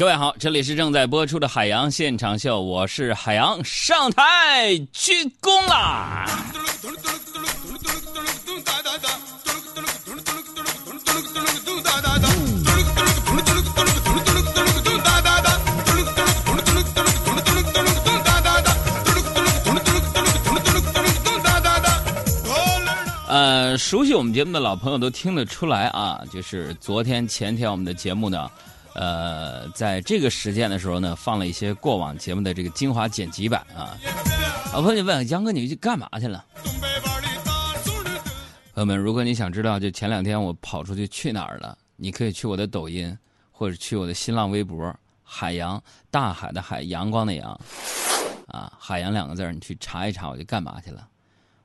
各位好，这里是正在播出的海洋现场秀，我是海洋，上台鞠躬啦！呃，熟悉我们节目的老朋友都听得出来啊，就是昨天、前天我们的节目呢。呃，在这个时间的时候呢，放了一些过往节目的这个精华剪辑版啊。我朋友问杨哥，你去干嘛去了？朋友们，如果你想知道，就前两天我跑出去去哪儿了，你可以去我的抖音，或者去我的新浪微博“海洋大海的海阳光的阳”，啊，海洋两个字你去查一查，我就干嘛去了？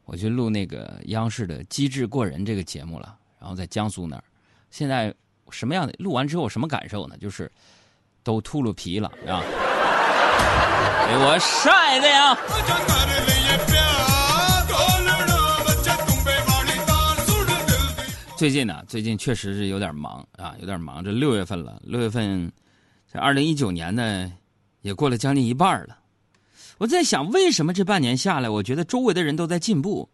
我去录那个央视的《机智过人》这个节目了，然后在江苏那儿，现在。什么样的？录完之后什么感受呢？就是都秃噜皮了啊！给 我晒的呀！最近呢，最近确实是有点忙啊，有点忙。这六月份了，六月份，这二零一九年呢，也过了将近一半了。我在想，为什么这半年下来，我觉得周围的人都在进步，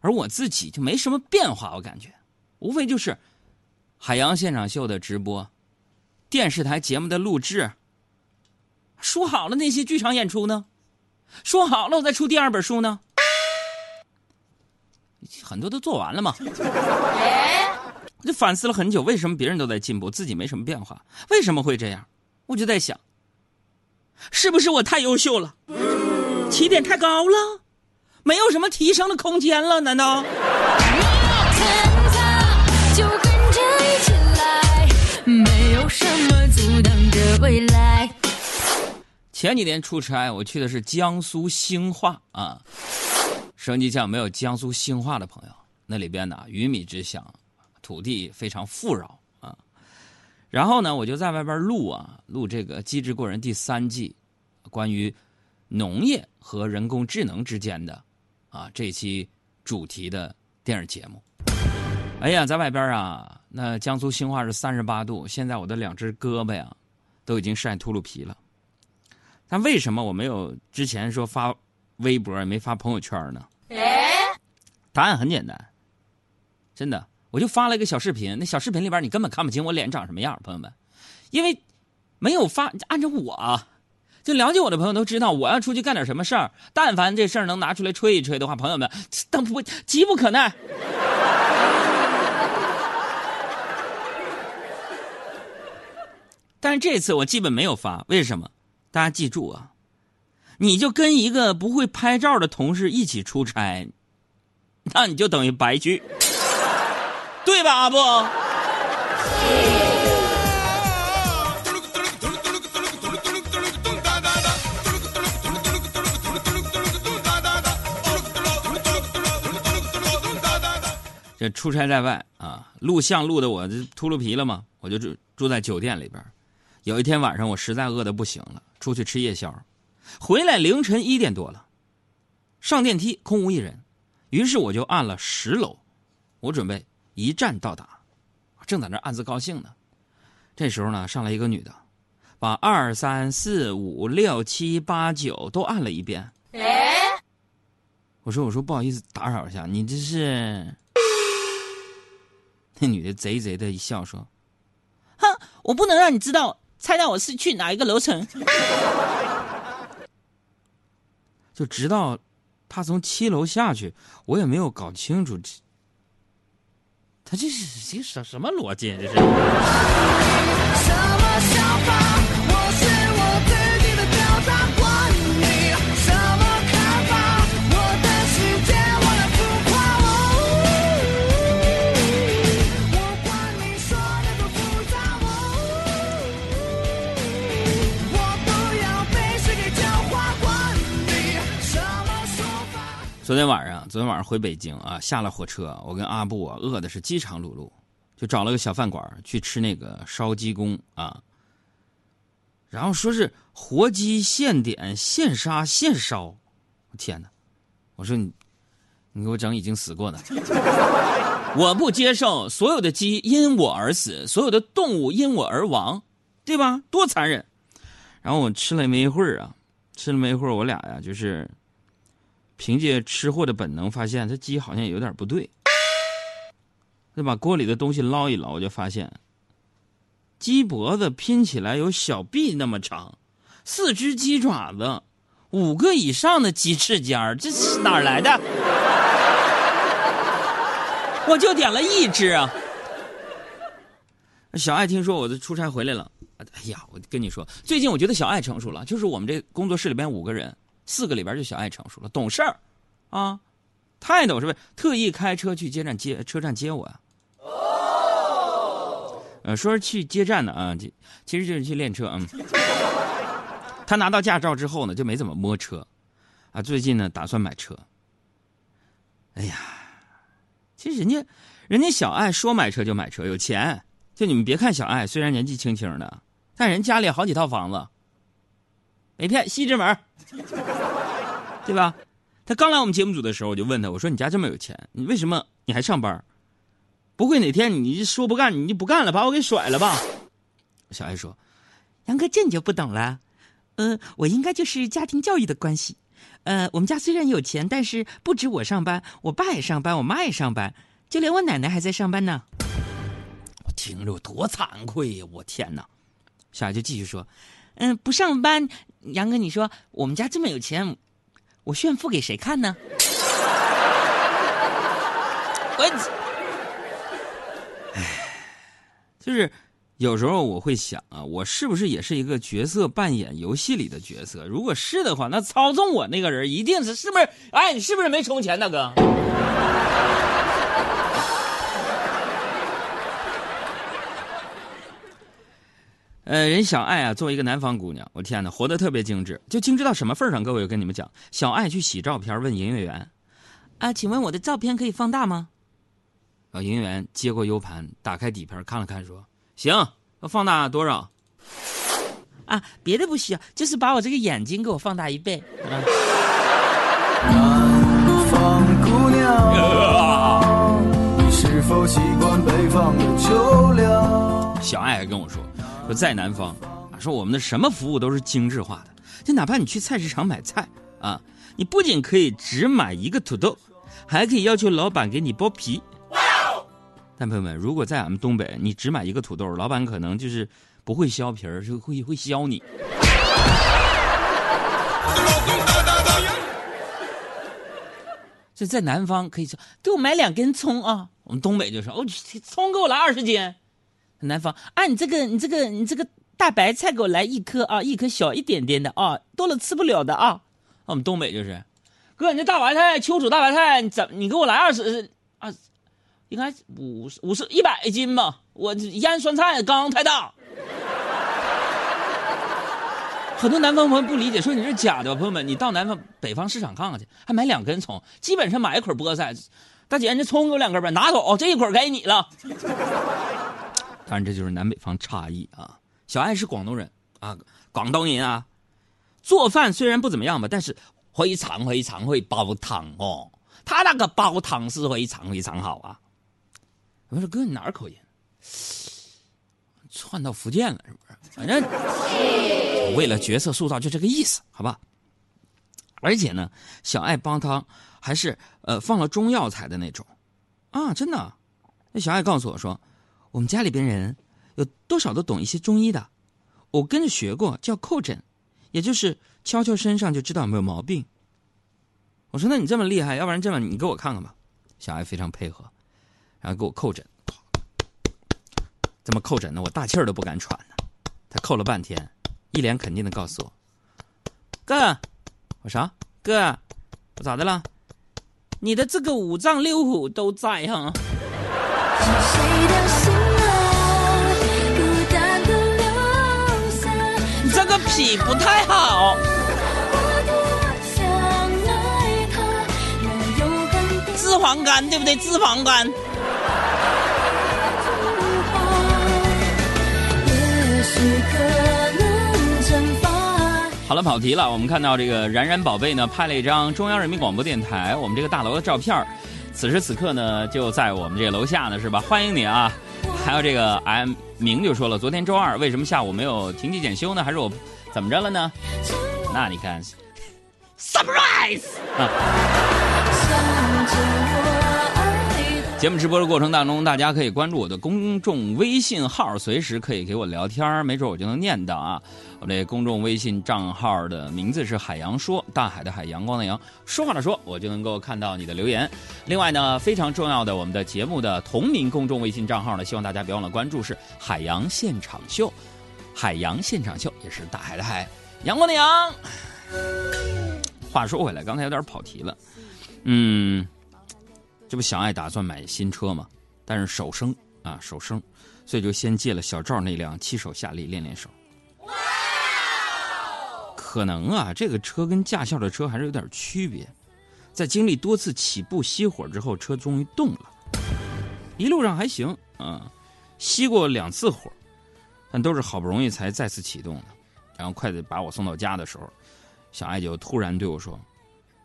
而我自己就没什么变化？我感觉，无非就是。海洋现场秀的直播，电视台节目的录制，说好了那些剧场演出呢？说好了我再出第二本书呢？很多都做完了嘛。我就反思了很久，为什么别人都在进步，自己没什么变化？为什么会这样？我就在想，是不是我太优秀了，起点太高了，没有什么提升的空间了？难道？未来。前几天出差，我去的是江苏兴化啊。升级像没有江苏兴化的朋友，那里边呢鱼米之乡，土地非常富饶啊。然后呢，我就在外边录啊，录这个《机智过人》第三季，关于农业和人工智能之间的啊这期主题的电视节目。哎呀，在外边啊，那江苏兴化是三十八度，现在我的两只胳膊呀。都已经晒秃噜皮了，但为什么我没有之前说发微博也没发朋友圈呢？答案很简单，真的，我就发了一个小视频，那小视频里边你根本看不清我脸长什么样，朋友们，因为没有发。按照我就了解我的朋友都知道，我要出去干点什么事儿，但凡这事儿能拿出来吹一吹的话，朋友们，等不急不可耐。但是这次我基本没有发，为什么？大家记住啊，你就跟一个不会拍照的同事一起出差，那你就等于白去，对吧？阿布。这出差在外啊，录像录的我这秃噜皮了嘛，我就住住在酒店里边。有一天晚上，我实在饿得不行了，出去吃夜宵，回来凌晨一点多了，上电梯空无一人，于是我就按了十楼，我准备一站到达，正在那暗自高兴呢。这时候呢，上来一个女的，把二三四五六七八九都按了一遍。哎我说：“我说不好意思打扰一下，你这是？” 那女的贼贼的一笑说：“哼，我不能让你知道。”猜到我是去哪一个楼层？就直到他从七楼下去，我也没有搞清楚，他这是这什什么逻辑？这是。昨天晚上回北京啊，下了火车，我跟阿布啊，饿的是饥肠辘辘，就找了个小饭馆去吃那个烧鸡公啊。然后说是活鸡现点现杀现烧，我天哪！我说你，你给我整已经死过的，我不接受所有的鸡因我而死，所有的动物因我而亡，对吧？多残忍！然后我吃了没一会儿啊，吃了没一会儿，我俩呀就是凭借吃货的本能，发现这鸡好像有点不对。再把锅里的东西捞一捞，我就发现鸡脖子拼起来有小臂那么长，四只鸡爪子，五个以上的鸡翅尖儿这是哪儿来的？我就点了一只啊。小爱听说我的出差回来了，哎呀，我跟你说，最近我觉得小爱成熟了，就是我们这工作室里边五个人，四个里边就小爱成熟了，懂事儿，啊，太懂是不是？特意开车去接站接车站接我啊。呃，说是去接站的啊，其实就是去练车。嗯，他拿到驾照之后呢，就没怎么摸车，啊，最近呢打算买车。哎呀，其实人家，人家小爱说买车就买车，有钱。就你们别看小爱，虽然年纪轻轻的，但人家里好几套房子。没骗，西直门，对吧？他刚来我们节目组的时候，我就问他，我说你家这么有钱，你为什么你还上班？不会哪天你说不干你就不干了，把我给甩了吧？小爱说：“杨哥，这你就不懂了。呃，我应该就是家庭教育的关系。呃，我们家虽然有钱，但是不止我上班，我爸也上班，我妈也上班，就连我奶奶还在上班呢。我听着多惭愧呀！我天哪！小艾就继续说：嗯，不上班，杨哥，你说我们家这么有钱，我炫富给谁看呢？我。”哎就是有时候我会想啊，我是不是也是一个角色扮演游戏里的角色？如果是的话，那操纵我那个人一定是是不是？哎，你是不是没充钱，大哥？呃，人小爱啊，作为一个南方姑娘，我天哪，活得特别精致，就精致到什么份上？各位，我跟你们讲，小爱去洗照片，问营业员：“啊，请问我的照片可以放大吗？”啊！营业员接过 U 盘，打开底片看了看，说：“行，要放大多少？啊，别的不需要，就是把我这个眼睛给我放大一倍。”南方姑娘，你是否习惯北方的秋凉？小爱还跟我说：“说在南方，啊，说我们的什么服务都是精致化的，就哪怕你去菜市场买菜啊，你不仅可以只买一个土豆，还可以要求老板给你剥皮。”但朋友们，如果在俺们东北，你只买一个土豆，老板可能就是不会削皮儿，就会会削你。这在南方可以说给我买两根葱啊，我们东北就说哦，葱给我来二十斤。南方啊，你这个你这个你这个大白菜给我来一颗啊，一颗小一点点的啊，多了吃不了的啊。我们东北就是，哥，你这大白菜秋煮大白菜，你怎你给我来二十啊？应该五十五十一百斤吧，我腌酸菜缸太大。很多南方朋友不理解，说你是假的？朋友们，你到南方北方市场看看去，还买两根葱，基本上买一捆菠菜。大姐，这葱有两根呗，拿走，这一捆给你了。当然，这就是南北方差异啊。小爱是广东人啊，广东人啊，做饭虽然不怎么样吧，但是非常非常会煲汤哦。他那个煲汤是非常非常好啊。我说哥，你哪儿口音？窜到福建了是不是？反正为了角色塑造就这个意思，好吧？而且呢，小爱煲汤还是呃放了中药材的那种啊，真的。那小爱告诉我说，我们家里边人有多少都懂一些中医的，我跟着学过，叫叩诊，也就是敲敲身上就知道有没有毛病。我说那你这么厉害，要不然这么你给我看看吧。小爱非常配合。然后给我叩诊，这么叩诊呢，我大气儿都不敢喘呢。他叩了半天，一脸肯定的告诉我：“哥，我啥？哥，我咋的了？你的这个五脏六腑都在哈。”你这个脾不太好。脂肪肝对不对？脂肪肝。好了，跑题了。我们看到这个冉冉宝贝呢，拍了一张中央人民广播电台我们这个大楼的照片此时此刻呢，就在我们这个楼下呢，是吧？欢迎你啊！还有这个 M 明就说了，昨天周二为什么下午没有停机检修呢？还是我怎么着了呢？那你看，surprise 啊！节目直播的过程当中，大家可以关注我的公众微信号，随时可以给我聊天没准我就能念到啊。我这公众微信账号的名字是海洋说，大海的海，阳光的阳，说话的说，我就能够看到你的留言。另外呢，非常重要的，我们的节目的同名公众微信账号呢，希望大家别忘了关注，是海洋现场秀。海洋现场秀也是大海的海，阳光的阳。话说回来，刚才有点跑题了，嗯。这不小爱打算买新车吗？但是手生啊，手生，所以就先借了小赵那辆七手夏利练练手。可能啊，这个车跟驾校的车还是有点区别。在经历多次起步熄火之后，车终于动了。一路上还行啊，熄过两次火，但都是好不容易才再次启动的。然后快递把我送到家的时候，小爱就突然对我说。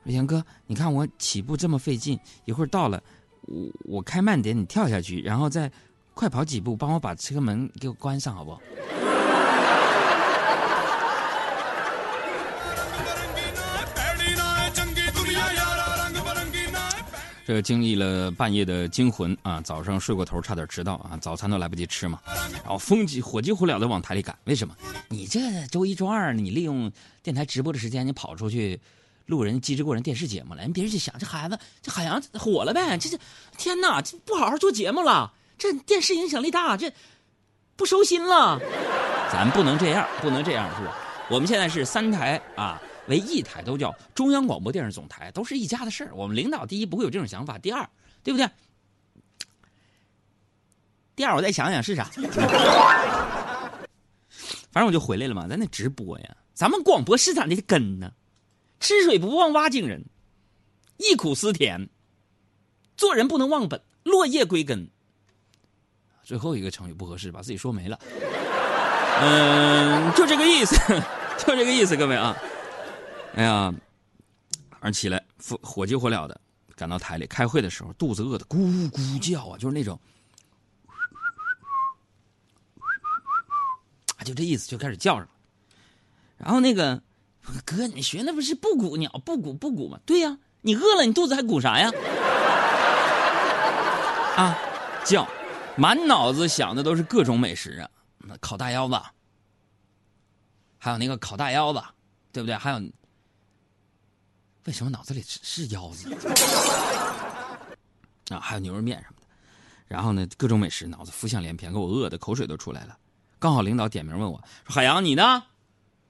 杨哥，你看我起步这么费劲，一会儿到了，我我开慢点，你跳下去，然后再快跑几步，帮我把车门给我关上，好不好？这经历了半夜的惊魂啊，早上睡过头，差点迟到啊，早餐都来不及吃嘛，然后风急火急火燎的往台里赶。为什么？你这周一周二，你利用电台直播的时间，你跑出去。录人机智过人电视节目了，人别人就想这孩子这海洋火了呗，这这天哪，这不好好做节目了，这电视影响力大，这不收心了，咱不能这样，不能这样，是吧？我们现在是三台啊为一台，都叫中央广播电视总台，都是一家的事儿。我们领导第一不会有这种想法，第二对不对？第二我再想想是啥，反正我就回来了嘛，咱得直播呀，咱们广播是咱的根呢。吃水不忘挖井人，忆苦思甜。做人不能忘本，落叶归根。最后一个成语不合适，把自己说没了。嗯，就这个意思，就这个意思，各位啊。哎呀，早上起来火火急火燎的赶到台里开会的时候，肚子饿的咕咕叫啊，就是那种，啊就这意思就开始叫上了。然后那个。哥，你学那不是布谷鸟，布谷布谷吗？对呀，你饿了，你肚子还鼓啥呀？啊，叫，满脑子想的都是各种美食啊，烤大腰子，还有那个烤大腰子，对不对？还有，为什么脑子里是是腰子？啊，还有牛肉面什么的，然后呢，各种美食，脑子浮想联翩，给我饿的口水都出来了。刚好领导点名问我说：“海洋，你呢？”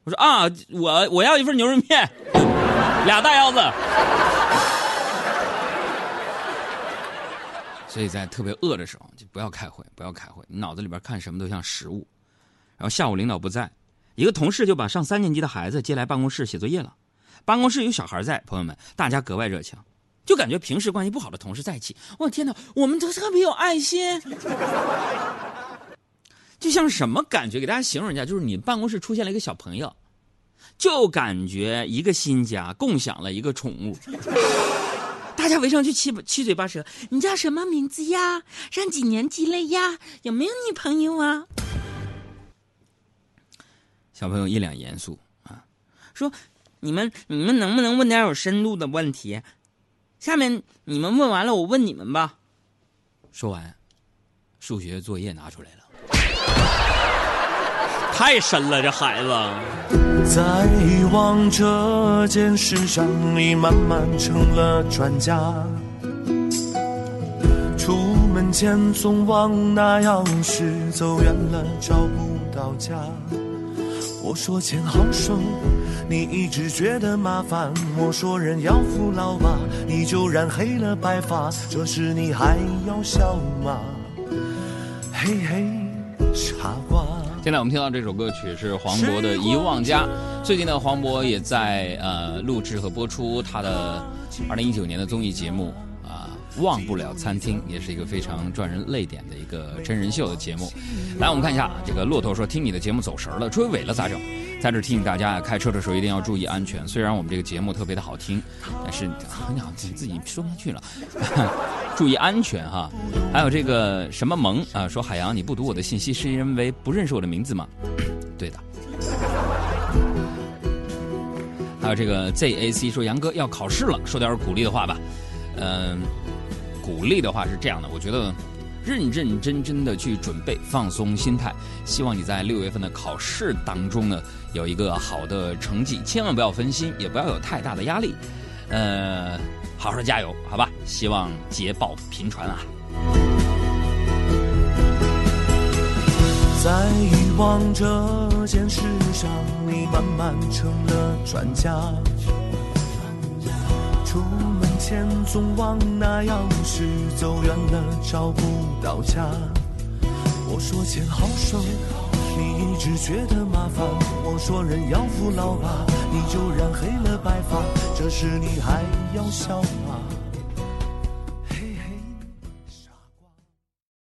我说啊，我我要一份牛肉面，俩大腰子。所以在特别饿的时候，就不要开会，不要开会，你脑子里边看什么都像食物。然后下午领导不在，一个同事就把上三年级的孩子接来办公室写作业了。办公室有小孩在，朋友们，大家格外热情，就感觉平时关系不好的同事在一起，我天哪，我们都特别有爱心。就像什么感觉？给大家形容一下，就是你办公室出现了一个小朋友，就感觉一个新家共享了一个宠物，大家围上去七七嘴八舌。你叫什么名字呀？上几年级了呀？有没有女朋友啊？小朋友一脸严肃啊，说：“你们你们能不能问点有深度的问题？下面你们问完了，我问你们吧。”说完，数学作业拿出来了。太深了，这孩子。在遗忘这件事上，你慢慢成了专家。出门前总忘拿钥匙，走远了找不到家。我说钱好收，你一直觉得麻烦。我说人要服老吧，你就染黑了白发。这时你还要笑吗？嘿嘿，傻瓜。现在我们听到这首歌曲是黄渤的《遗忘家》。最近呢，黄渤也在呃录制和播出他的二零一九年的综艺节目，《忘不了餐厅》，也是一个非常赚人泪点的一个真人秀的节目。来，我们看一下这个骆驼说：“听你的节目走神了，追尾了咋整？”在这提醒大家啊，开车的时候一定要注意安全。虽然我们这个节目特别的好听，但是你好自己说不下去了，注意安全哈。还有这个什么萌啊，说海洋你不读我的信息是因为不认识我的名字吗？对的。还有这个 ZAC 说杨哥要考试了，说点鼓励的话吧。嗯，鼓励的话是这样的，我觉得认认真真的去准备，放松心态。希望你在六月份的考试当中呢有一个好的成绩，千万不要分心，也不要有太大的压力。呃，好好加油，好吧？希望捷报频传啊！在遗忘这件事上，你慢慢成了专家。出门钱总忘拿钥匙，走远了找不到家。我说钱好省，你一直觉得麻烦。我说人要扶老吧，你就染黑了白发。这时你还要笑。